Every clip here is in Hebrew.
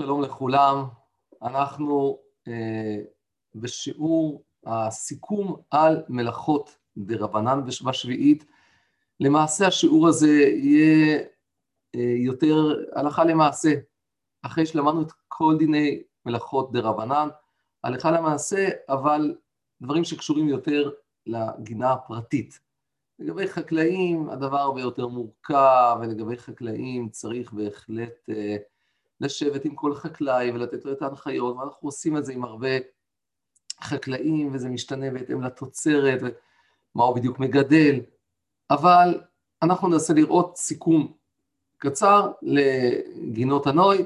שלום לכולם, אנחנו אה, בשיעור הסיכום על מלאכות דרבנן בשביעית. למעשה השיעור הזה יהיה אה, יותר הלכה למעשה, אחרי שלמדנו את כל דיני מלאכות דרבנן, הלכה למעשה, אבל דברים שקשורים יותר לגינה הפרטית. לגבי חקלאים הדבר הרבה יותר מורכב, ולגבי חקלאים צריך בהחלט אה, לשבת עם כל חקלאי ולתת לו את ההנחיות, ואנחנו עושים את זה עם הרבה חקלאים, וזה משתנה בהתאם לתוצרת, ומה הוא בדיוק מגדל, אבל אנחנו ננסה לראות סיכום קצר לגינות הנוי,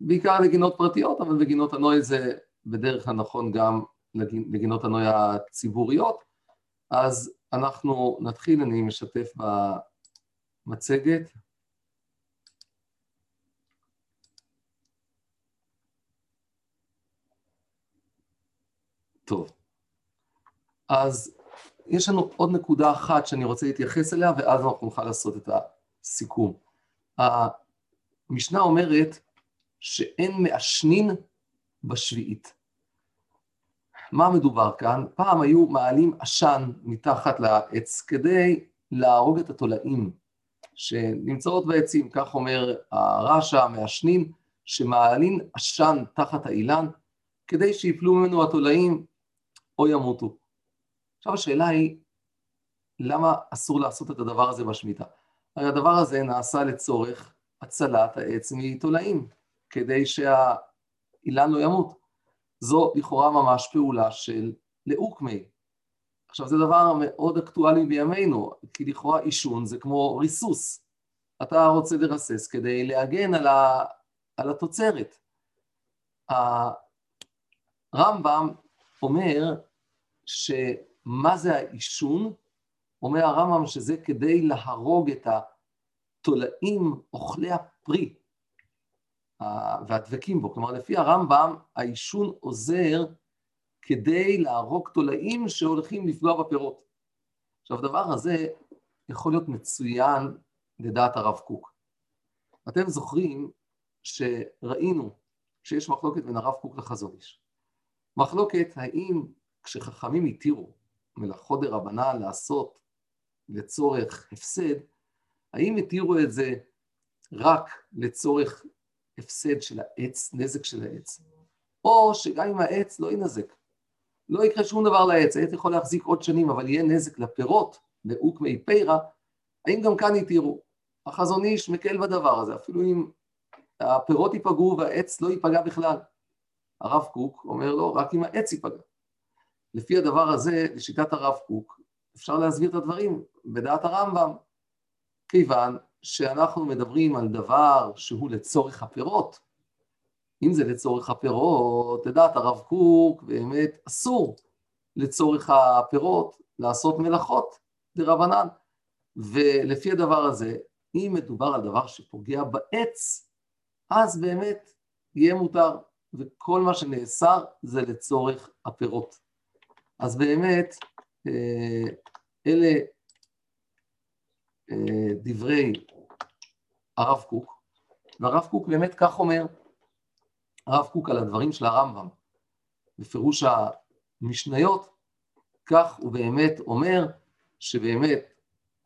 בעיקר לגינות פרטיות, אבל בגינות הנוי זה בדרך כלל נכון גם לגינות הנוי הציבוריות. אז אנחנו נתחיל, אני משתף במצגת. טוב, אז יש לנו עוד נקודה אחת שאני רוצה להתייחס אליה, ואז אנחנו נוכל לעשות את הסיכום. המשנה אומרת שאין מעשנין בשביעית. מה מדובר כאן? פעם היו מעלים עשן מתחת לעץ כדי להרוג את התולעים שנמצאות בעצים, כך אומר הרש"א, המעשנים, שמעלים עשן תחת האילן כדי שיפלו ממנו התולעים או ימותו. עכשיו השאלה היא, למה אסור לעשות את הדבר הזה בשמיטה? הרי הדבר הזה נעשה לצורך הצלת העץ מתולעים, כדי שהאילן לא ימות. זו לכאורה ממש פעולה של לאוקמי. עכשיו זה דבר מאוד אקטואלי בימינו, כי לכאורה עישון זה כמו ריסוס. אתה רוצה לרסס כדי להגן על, ה, על התוצרת. הרמב"ם אומר שמה זה העישון? אומר הרמב"ם שזה כדי להרוג את התולעים אוכלי הפרי. והדבקים בו. כלומר, לפי הרמב"ם, העישון עוזר כדי להרוג תולעים שהולכים לפגוע בפירות. עכשיו, הדבר הזה יכול להיות מצוין לדעת הרב קוק. אתם זוכרים שראינו שיש מחלוקת בין הרב קוק לחזון איש. מחלוקת האם כשחכמים התירו מלאכות דרבנן לעשות לצורך הפסד, האם התירו את זה רק לצורך הפסד של העץ, נזק של העץ, או שגם אם העץ לא ינזק, לא יקרה שום דבר לעץ, העץ יכול להחזיק עוד שנים, אבל יהיה נזק לפירות, לאוקמי פירה, האם גם כאן יתירו? החזון איש מקל בדבר הזה, אפילו אם הפירות ייפגעו והעץ לא ייפגע בכלל. הרב קוק אומר לו, רק אם העץ ייפגע. לפי הדבר הזה, לשיטת הרב קוק, אפשר להסביר את הדברים בדעת הרמב"ם, כיוון שאנחנו מדברים על דבר שהוא לצורך הפירות, אם זה לצורך הפירות, לדעת הרב קוק, באמת אסור לצורך הפירות לעשות מלאכות דרבנן. ולפי הדבר הזה, אם מדובר על דבר שפוגע בעץ, אז באמת יהיה מותר, וכל מה שנאסר זה לצורך הפירות. אז באמת, אה, אלה אה, דברי הרב קוק, והרב קוק באמת כך אומר, הרב קוק על הדברים של הרמב"ם, בפירוש המשניות, כך הוא באמת אומר שבאמת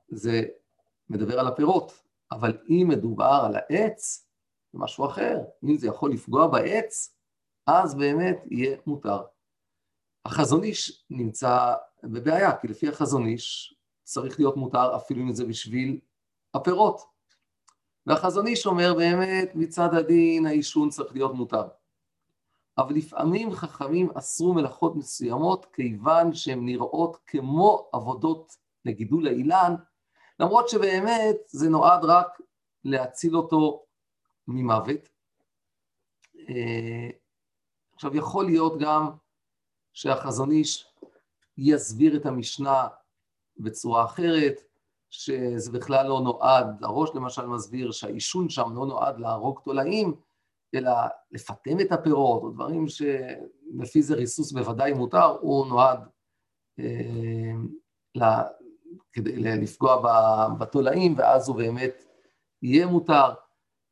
זה מדבר על הפירות, אבל אם מדובר על העץ, זה משהו אחר, אם זה יכול לפגוע בעץ, אז באמת יהיה מותר. החזון איש נמצא בבעיה, כי לפי החזון איש צריך להיות מותר אפילו אם זה בשביל הפירות. והחזון איש אומר באמת מצד הדין העישון צריך להיות מותר. אבל לפעמים חכמים אסרו מלאכות מסוימות כיוון שהן נראות כמו עבודות לגידול האילן, למרות שבאמת זה נועד רק להציל אותו ממוות. אה, עכשיו יכול להיות גם שהחזון איש יסביר את המשנה בצורה אחרת, שזה בכלל לא נועד, הראש למשל מסביר שהעישון שם לא נועד להרוג תולעים, אלא לפטם את הפירות, או דברים שלפי זה ריסוס בוודאי מותר, הוא נועד אה, כדי לפגוע בתולעים, ואז הוא באמת יהיה מותר.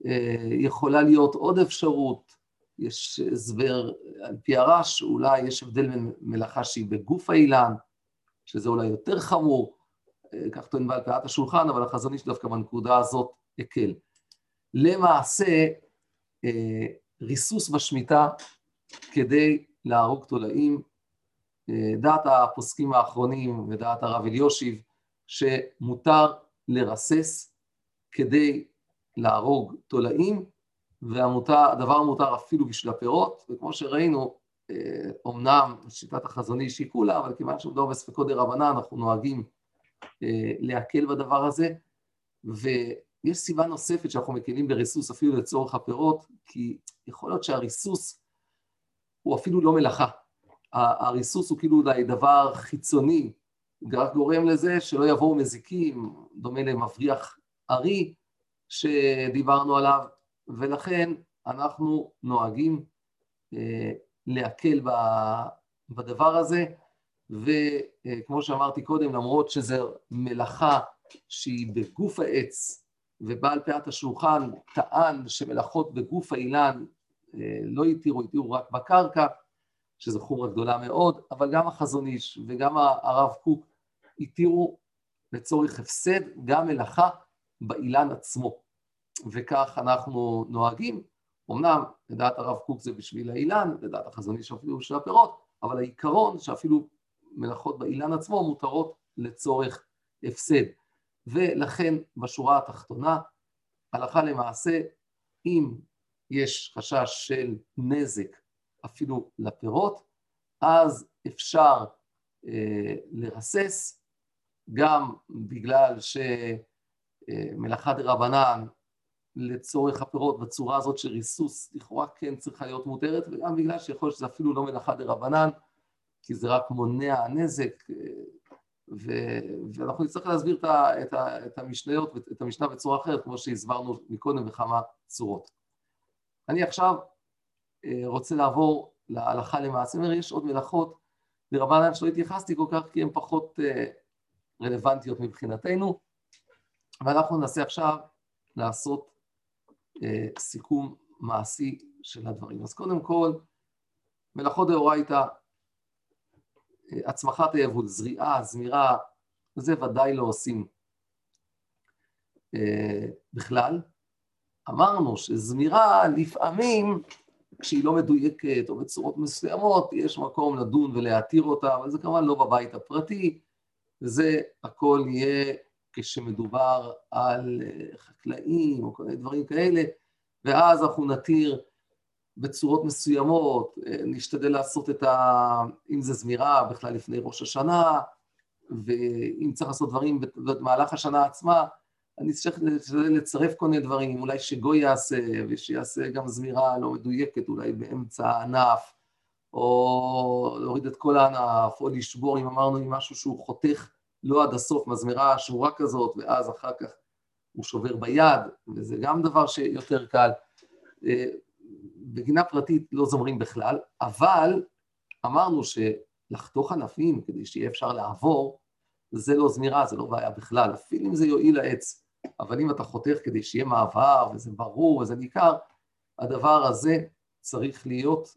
אה, יכולה להיות עוד אפשרות, יש הסבר על פי הרש, אולי יש הבדל בין מלאכה שהיא בגוף האילן, שזה אולי יותר חמור, כך טוען בעל פאת השולחן, אבל החזון איש דווקא בנקודה הזאת הקל. למעשה, אה, ריסוס בשמיטה כדי להרוג תולעים, אה, דעת הפוסקים האחרונים ודעת הרב אליושיב, שמותר לרסס כדי להרוג תולעים, והדבר מותר אפילו בשביל הפירות, וכמו שראינו, אומנם אה, שיטת החזון איש היא כולה, אבל כיוון שמדובר בספקות דה רבנן, אנחנו נוהגים אה, להקל בדבר הזה, ויש סיבה נוספת שאנחנו מקלים בריסוס אפילו לצורך הפירות, כי יכול להיות שהריסוס הוא אפילו לא מלאכה. הריסוס הוא כאילו אולי דבר חיצוני, רק גורם לזה שלא יבואו מזיקים, דומה למבריח ארי שדיברנו עליו, ולכן אנחנו נוהגים אה, להקל בדבר הזה, וכמו שאמרתי קודם, למרות שזו מלאכה שהיא בגוף העץ, ובעל פאת השולחן טען שמלאכות בגוף האילן אה, לא התירו, התירו רק בקרקע, שזו חומרה גדולה מאוד, אבל גם החזון איש וגם הרב קוק התירו לצורך הפסד גם מלאכה באילן עצמו. וכך אנחנו נוהגים. אמנם לדעת הרב קוק זה בשביל האילן, לדעת החזון איש אפילו בשביל הפירות, אבל העיקרון שאפילו מלאכות באילן עצמו מותרות לצורך הפסד. ולכן בשורה התחתונה, הלכה למעשה, אם יש חשש של נזק אפילו לפירות, אז אפשר אה, לרסס, גם בגלל שמלאכה דה רבנן לצורך הפירות בצורה הזאת של ריסוס לכאורה כן צריכה להיות מותרת, וגם בגלל שיכול להיות שזה אפילו לא מלאכה דה רבנן, כי זה רק מונע נזק, ו... ואנחנו נצטרך להסביר את, ה... את, ה... את המשניות, את המשנה בצורה אחרת, כמו שהסברנו מקודם בכמה צורות. אני עכשיו אה, רוצה לעבור להלכה למעשה, יש עוד מלאכות לרבנן שלא התייחסתי כל כך כי הן פחות אה, רלוונטיות מבחינתנו, ואנחנו ננסה עכשיו לעשות אה, סיכום מעשי של הדברים. אז קודם כל, מלאכות דאורייתא הצמחת היבול, זריעה, זמירה, זה ודאי לא עושים אה, בכלל. אמרנו שזמירה לפעמים, כשהיא לא מדויקת או בצורות מסוימות, יש מקום לדון ולהתיר אותה, אבל זה כמובן לא בבית הפרטי, זה הכל יהיה כשמדובר על אה, חקלאים או כל מיני דברים כאלה, ואז אנחנו נתיר בצורות מסוימות, אה, נשתדל לעשות את ה... אם זה זמירה, בכלל לפני ראש השנה, ואם צריך לעשות דברים במהלך השנה עצמה, אני צריך לצרף כל מיני דברים, אולי שגוי יעשה, ושיעשה גם זמירה לא מדויקת, אולי באמצע הענף, או להוריד את כל הענף, או לשבור, אם אמרנו, עם משהו שהוא חותך לא עד הסוף, מזמירה שורה כזאת, ואז אחר כך הוא שובר ביד, וזה גם דבר שיותר קל. אה, בגינה פרטית לא זומרים בכלל, אבל אמרנו שלחתוך ענפים כדי שיהיה אפשר לעבור, זה לא זמירה, זה לא בעיה בכלל, אפילו אם זה יועיל לעץ, אבל אם אתה חותך כדי שיהיה מעבר וזה ברור וזה ניכר, הדבר הזה צריך להיות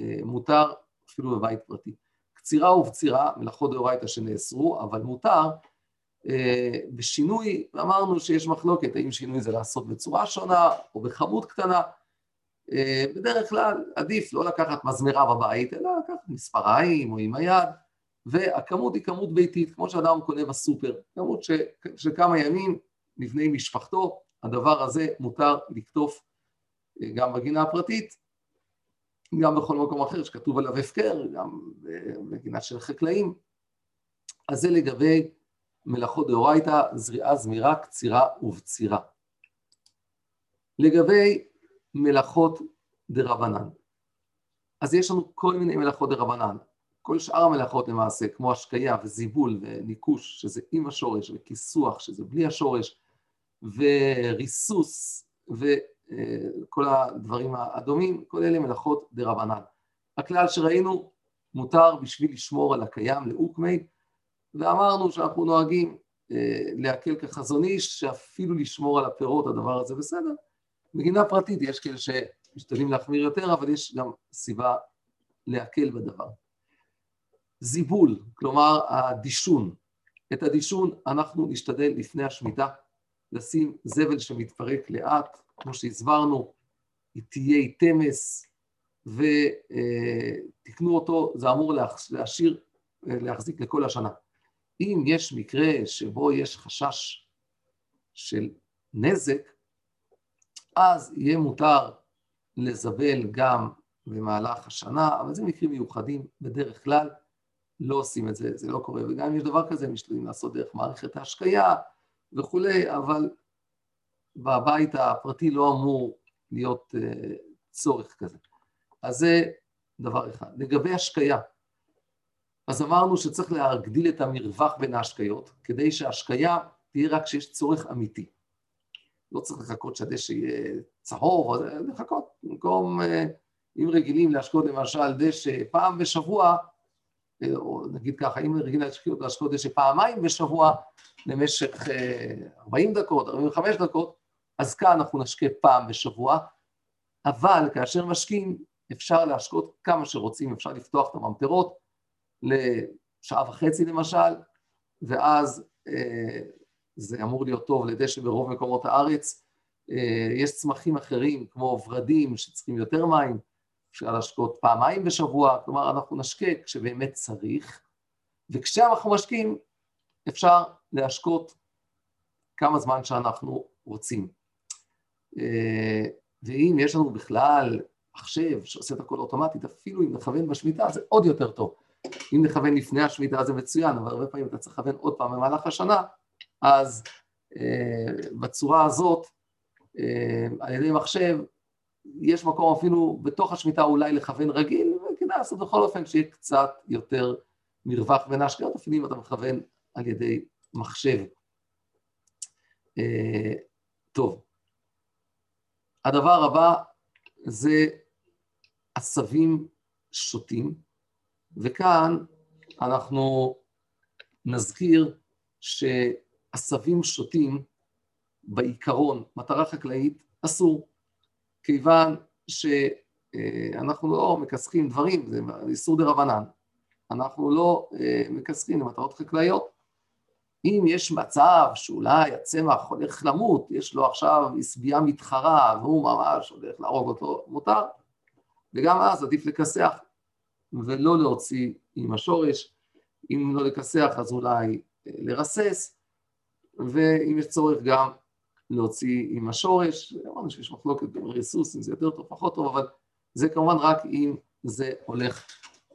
אה, מותר אפילו בבית פרטי. קצירה ובצירה, מלאכות דאורייתא שנאסרו, אבל מותר. אה, בשינוי, אמרנו שיש מחלוקת, האם שינוי זה לעשות בצורה שונה או בכמות קטנה, אה, בדרך כלל עדיף לא לקחת מזמרה בבית, אלא לקחת מספריים או עם היד, והכמות היא כמות ביתית, כמו שאדם קונה בסופר, כמות ש... של כמה ימים לבני משפחתו, הדבר הזה מותר לקטוף אה, גם בגינה הפרטית, גם בכל מקום אחר שכתוב עליו הפקר, גם בגינה של חקלאים. אז זה לגבי מלאכות דאורייתא, זריעה, זמירה, קצירה ובצירה. לגבי מלאכות דרבנן. אז יש לנו כל מיני מלאכות דרבנן. כל שאר המלאכות למעשה, כמו השקיה וזיבול וניקוש, שזה עם השורש, וכיסוח, שזה בלי השורש, וריסוס, וכל הדברים הדומים, כל אלה מלאכות דרבנן. הכלל שראינו, מותר בשביל לשמור על הקיים לאוקמי, ואמרנו שאנחנו נוהגים אה, להקל כחזון איש, שאפילו לשמור על הפירות הדבר הזה בסדר, בגינה פרטית יש כאלה משתדלים להחמיר יותר, אבל יש גם סיבה להקל בדבר. זיבול, כלומר הדישון. את הדישון אנחנו נשתדל לפני השמיטה לשים זבל שמתפרק לאט, כמו שהסברנו, תהיה תמס, ותקנו אותו, זה אמור להשאיר, להחזיק לכל השנה. אם יש מקרה שבו יש חשש של נזק, אז יהיה מותר לזבל גם במהלך השנה, אבל זה מקרים מיוחדים, בדרך כלל לא עושים את זה, זה לא קורה, וגם אם יש דבר כזה, משתדלים לעשות דרך מערכת ההשקיה וכולי, אבל בבית הפרטי לא אמור להיות uh, צורך כזה. אז זה דבר אחד. לגבי השקיה, אז אמרנו שצריך להגדיל את המרווח בין ההשקיות, כדי שההשקיה תהיה רק כשיש צורך אמיתי. לא צריך לחכות שהדשא יהיה צהוב, או לחכות במקום, אה, אם רגילים להשקות למשל דשא פעם בשבוע, אה, או נגיד ככה, אם רגילים להשקות דשא פעמיים בשבוע למשך 40 אה, דקות, 45 דקות, אז כאן אנחנו נשקה פעם בשבוע, אבל כאשר משקים אפשר להשקות כמה שרוצים, אפשר לפתוח את הממטרות לשעה וחצי למשל, ואז זה אמור להיות טוב לדשא ברוב מקומות הארץ. אה, יש צמחים אחרים כמו ורדים שצריכים יותר מים, אפשר להשקות פעמיים בשבוע, כלומר אנחנו נשקה כשבאמת צריך, וכשאנחנו משקים אפשר להשקות כמה זמן שאנחנו רוצים. אה, ואם יש לנו בכלל מחשב שעושה את הכל אוטומטית, אפילו אם נכוון בשמיטה זה עוד יותר טוב. אם נכוון לפני השמיטה זה מצוין, אבל הרבה פעמים אתה צריך לכוון עוד פעם במהלך השנה, אז אה, בצורה הזאת, אה, על ידי מחשב, יש מקום אפילו בתוך השמיטה אולי לכוון רגיל, וכדאי לעשות בכל אופן שיהיה קצת יותר מרווח בין ההשקעות, אפילו אם אתה מכוון על ידי מחשב. אה, טוב, הדבר הבא זה עשבים שוטים, וכאן אנחנו נזכיר ש... עשבים שוטים, בעיקרון, מטרה חקלאית, אסור, כיוון שאנחנו לא מכסחים דברים, זה איסור דה רבנן, אנחנו לא אה, מכסחים למטרות חקלאיות. אם יש מצב שאולי הצמח הולך למות, יש לו עכשיו עשבייה מתחרה והוא ממש הולך להרוג אותו, מותר. וגם אז עדיף לכסח ולא להוציא עם השורש. אם לא לכסח אז אולי אה, לרסס, ואם יש צורך גם להוציא עם השורש, אמרנו שיש מחלוקת בין ריסוס, אם זה יותר טוב, פחות טוב, אבל זה כמובן רק אם זה הולך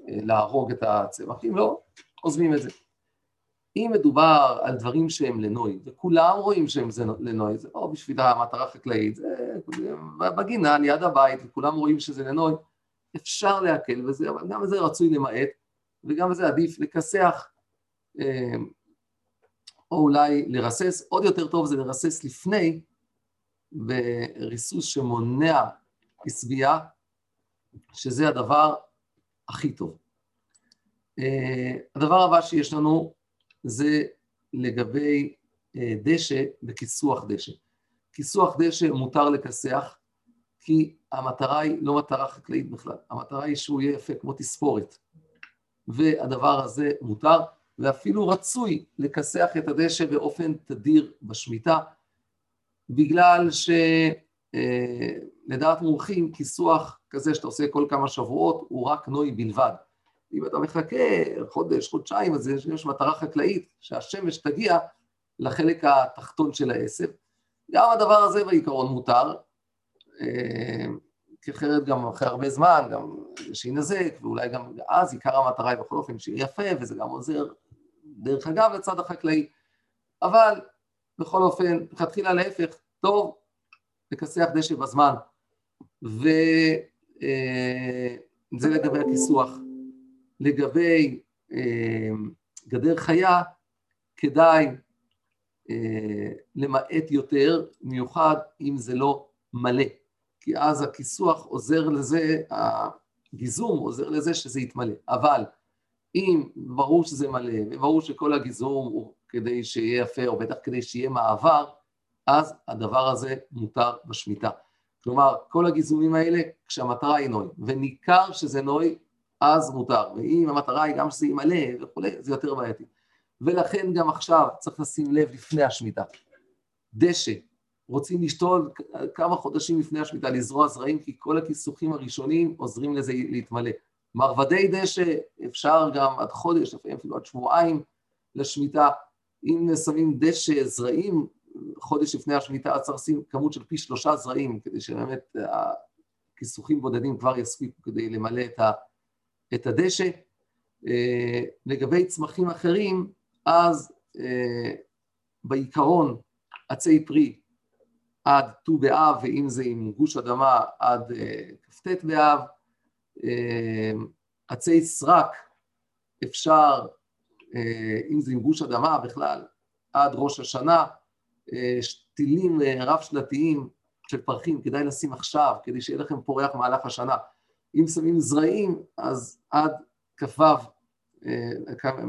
אה, להרוג את הצמח, אם לא, עוזבים את זה. אם מדובר על דברים שהם לנוי, וכולם רואים שהם לנוי, זה לא בשביל המטרה החקלאית, זה בגינה ליד הבית, וכולם רואים שזה לנוי, אפשר להקל בזה, אבל גם בזה רצוי למעט, וגם בזה עדיף לכסח אה, או אולי לרסס, עוד יותר טוב זה לרסס לפני, בריסוס שמונע עשבייה, שזה הדבר הכי טוב. אה, הדבר הבא שיש לנו זה לגבי אה, דשא וכיסוח דשא. כיסוח דשא מותר לכסח, כי המטרה היא לא מטרה חקלאית בכלל, המטרה היא שהוא יהיה יפה כמו תספורת, והדבר הזה מותר. ואפילו רצוי לכסח את הדשא באופן תדיר בשמיטה, בגלל שלדעת אה, מומחים כיסוח כזה שאתה עושה כל כמה שבועות הוא רק נוי בלבד. אם אתה מחכה חודש, חודשיים, אז יש מטרה חקלאית שהשמש תגיע לחלק התחתון של העשב. גם הדבר הזה בעיקרון מותר, אחרת גם אחרי הרבה זמן, גם שינזק, ואולי גם אז עיקר המטרה היא בכל אופן שיהיה יפה, וזה גם עוזר דרך אגב לצד החקלאי, אבל בכל אופן, לכתחילה להפך, טוב לכסח דשא בזמן, וזה אה, לגבי הכיסוח. לגבי אה, גדר חיה, כדאי אה, למעט יותר, מיוחד אם זה לא מלא, כי אז הכיסוח עוזר לזה, הגיזום עוזר לזה שזה יתמלא, אבל אם ברור שזה מלא, וברור שכל הגיזום הוא כדי שיהיה יפה, או בטח כדי שיהיה מעבר, אז הדבר הזה מותר בשמיטה. כלומר, כל הגיזומים האלה, כשהמטרה היא נוי, וניכר שזה נוי, אז מותר, ואם המטרה היא גם שזה ימלא וכולי, זה יותר בעייתי. ולכן גם עכשיו צריך לשים לב לפני השמיטה. דשא, רוצים לשתול כמה חודשים לפני השמיטה, לזרוע זרעים, כי כל הכיסוכים הראשונים עוזרים לזה להתמלא. מרבדי דשא אפשר גם עד חודש, לפעמים אפילו עד שבועיים לשמיטה. אם שמים דשא, זרעים, חודש לפני השמיטה, אז צריך לשים כמות של פי שלושה זרעים, כדי שבאמת הכיסוכים בודדים כבר יספיקו כדי למלא את, ה, את הדשא. אה, לגבי צמחים אחרים, אז אה, בעיקרון עצי פרי עד ט"ו באב, ואם זה עם גוש אדמה עד אה, כ"ט באב. אה, עצי סרק אפשר, אה, אם זה עם גוש אדמה בכלל, עד ראש השנה. שתילים רב-שנתיים של פרחים כדאי לשים עכשיו, כדי שיהיה לכם פורח במהלך השנה. אם שמים זרעים, אז עד כ"ו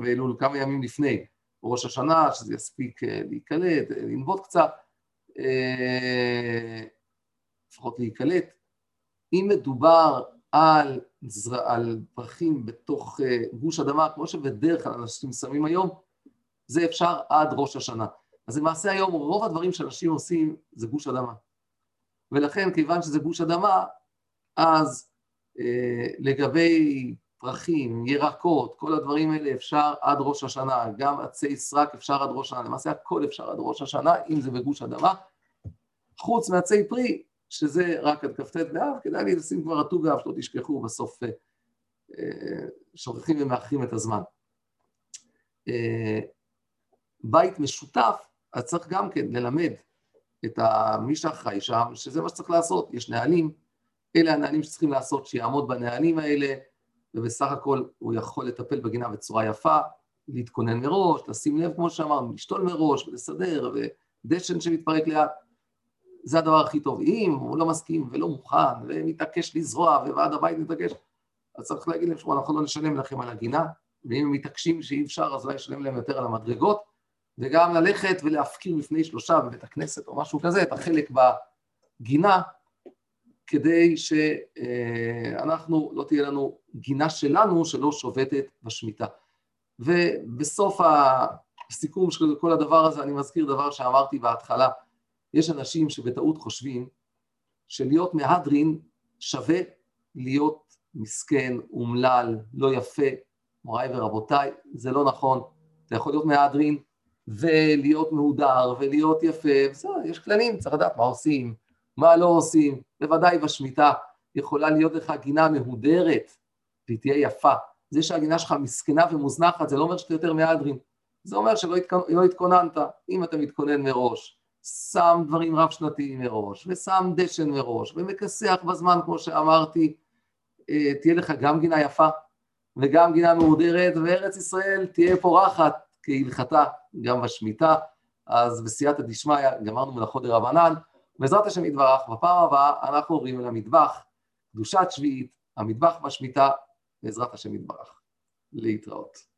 באלול, כמה ימים לפני ראש השנה, שזה יספיק להיקלט, לנבוט קצת. אה, לפחות להיקלט. אם מדובר על, על פרחים בתוך אה, גוש אדמה, כמו שבדרך כלל אנשים שמים היום, זה אפשר עד ראש השנה. אז למעשה היום רוב הדברים שאנשים עושים זה גוש אדמה. ולכן כיוון שזה גוש אדמה, אז אה, לגבי פרחים, ירקות, כל הדברים האלה אפשר עד ראש השנה, גם עצי סרק אפשר עד ראש השנה, למעשה הכל אפשר עד ראש השנה, אם זה בגוש אדמה, חוץ מעצי פרי, שזה רק עד כ"ט באב, כדאי לי לשים כבר הט"ו באב, שלא תשכחו, בסוף אה, אה, שוכחים ומאחרים את הזמן. אה, בית משותף, אז צריך גם כן ללמד את מי שאחראי שם, שזה מה שצריך לעשות, יש נהלים, אלה הנהלים שצריכים לעשות, שיעמוד בנהלים האלה, ובסך הכל הוא יכול לטפל בגינה בצורה יפה, להתכונן מראש, לשים לב, כמו שאמרנו, לשתול מראש ולסדר, ודשן שמתפרק לאט. זה הדבר הכי טוב. אם הוא לא מסכים ולא מוכן ומתעקש לזרוע וועד הבית מתעקש, אז צריך להגיד להם, אנחנו לא נשלם לכם על הגינה, ואם הם מתעקשים שאי אפשר, אז אולי נשלם להם יותר על המדרגות, וגם ללכת ולהפקיר לפני שלושה בבית הכנסת או משהו כזה, את החלק בגינה, כדי שאנחנו, לא תהיה לנו גינה שלנו שלא שובתת בשמיטה. ובסוף הסיכום של כל הדבר הזה, אני מזכיר דבר שאמרתי בהתחלה, יש אנשים שבטעות חושבים שלהיות מהדרין שווה להיות מסכן, אומלל, לא יפה. מוריי ורבותיי, זה לא נכון. אתה יכול להיות מהדרין ולהיות מהודר ולהיות יפה, בסדר, יש כללים, צריך לדעת מה עושים, מה לא עושים. בוודאי בשמיטה יכולה להיות לך גינה מהודרת והיא תהיה יפה. זה שהגינה שלך מסכנה ומוזנחת, זה לא אומר שאתה יותר מהדרין. זה אומר שלא לא התכוננת. אם אתה מתכונן מראש, שם דברים רב-שנתיים מראש, ושם דשן מראש, ומכסח בזמן, כמו שאמרתי, אה, תהיה לך גם גינה יפה וגם גינה מהודרת, וארץ ישראל תהיה פורחת כהלכתה גם בשמיטה. אז בסייעתא דשמיא גמרנו מלאכות דרבנן. בעזרת השם יתברך, בפעם הבאה אנחנו עוברים אל המטבח, קדושת שביעית, המטבח בשמיטה, בעזרת השם יתברך. להתראות.